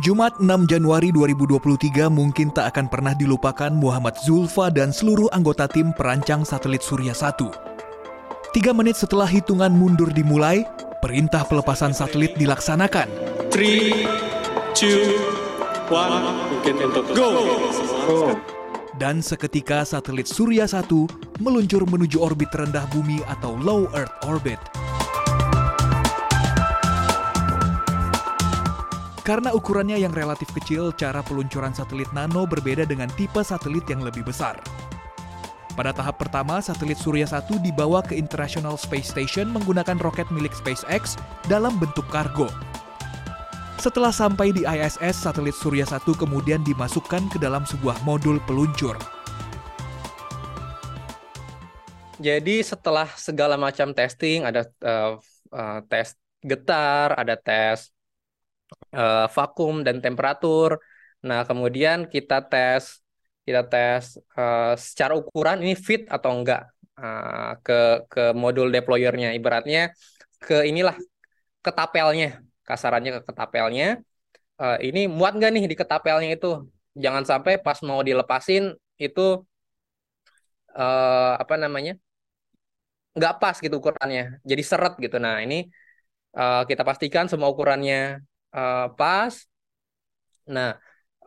Jumat 6 Januari 2023 mungkin tak akan pernah dilupakan Muhammad Zulfa dan seluruh anggota tim perancang satelit Surya 1. Tiga menit setelah hitungan mundur dimulai, perintah pelepasan satelit dilaksanakan. 3, 2, 1, mungkin untuk go! Dan seketika satelit Surya 1 meluncur menuju orbit rendah bumi atau low Earth orbit. Karena ukurannya yang relatif kecil, cara peluncuran satelit nano berbeda dengan tipe satelit yang lebih besar. Pada tahap pertama, satelit Surya 1 dibawa ke International Space Station menggunakan roket milik SpaceX dalam bentuk kargo. Setelah sampai di ISS, satelit Surya 1 kemudian dimasukkan ke dalam sebuah modul peluncur. Jadi setelah segala macam testing, ada uh, uh, tes getar, ada tes uh, vakum dan temperatur. Nah, kemudian kita tes kita tes uh, secara ukuran ini fit atau enggak uh, ke ke modul deployernya. Ibaratnya ke inilah ketapelnya, kasarannya ke ketapelnya. Uh, ini muat nggak nih di ketapelnya itu? Jangan sampai pas mau dilepasin itu uh, apa namanya nggak pas gitu ukurannya, jadi seret gitu. Nah ini uh, kita pastikan semua ukurannya uh, pas. Nah,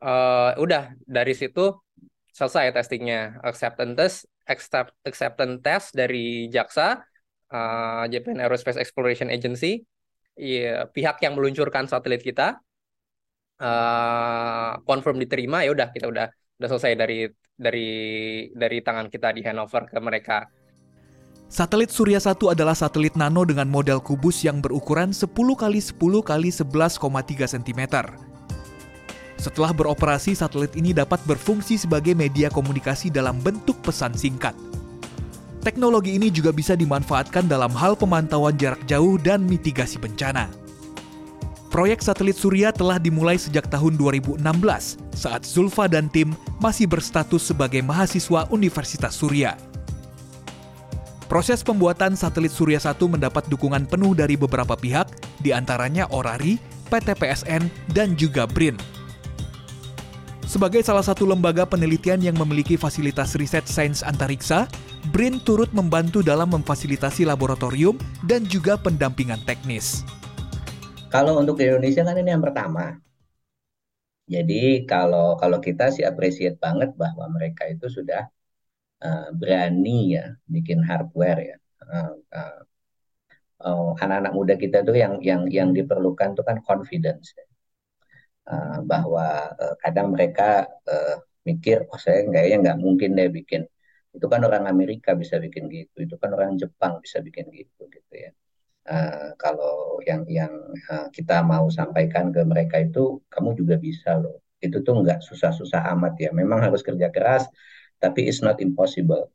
uh, udah dari situ selesai testingnya. Acceptance test accept, acceptance test dari JAXA uh, Japan Aerospace Exploration Agency. Ya, pihak yang meluncurkan satelit kita. Uh, confirm diterima ya udah kita udah udah selesai dari dari dari tangan kita di handover ke mereka Satelit Surya 1 adalah satelit nano dengan model kubus yang berukuran 10 x 10 x 11,3 cm. Setelah beroperasi, satelit ini dapat berfungsi sebagai media komunikasi dalam bentuk pesan singkat. Teknologi ini juga bisa dimanfaatkan dalam hal pemantauan jarak jauh dan mitigasi bencana. Proyek satelit Surya telah dimulai sejak tahun 2016 saat Zulfa dan tim masih berstatus sebagai mahasiswa Universitas Surya. Proses pembuatan satelit Surya 1 mendapat dukungan penuh dari beberapa pihak, di antaranya Orari, PT PSN, dan juga BRIN. Sebagai salah satu lembaga penelitian yang memiliki fasilitas riset sains antariksa, BRIN turut membantu dalam memfasilitasi laboratorium dan juga pendampingan teknis. Kalau untuk Indonesia kan ini yang pertama. Jadi kalau kalau kita sih appreciate banget bahwa mereka itu sudah uh, berani ya bikin hardware ya. Uh, uh, anak-anak muda kita tuh yang yang yang diperlukan tuh kan confidence uh, bahwa uh, kadang mereka uh, mikir oh saya kayaknya nggak mungkin deh bikin. Itu kan orang Amerika bisa bikin gitu itu kan orang Jepang bisa bikin gitu gitu ya. Uh, kalau yang yang uh, kita mau sampaikan ke mereka itu kamu juga bisa loh. Itu tuh nggak susah-susah amat ya. Memang harus kerja keras tapi it's not impossible.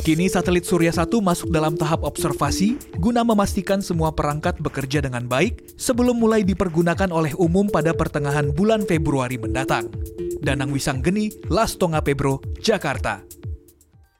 Kini satelit Surya 1 masuk dalam tahap observasi guna memastikan semua perangkat bekerja dengan baik sebelum mulai dipergunakan oleh umum pada pertengahan bulan Februari mendatang. Danang Wisanggeni, Lastonga Pebro, Jakarta.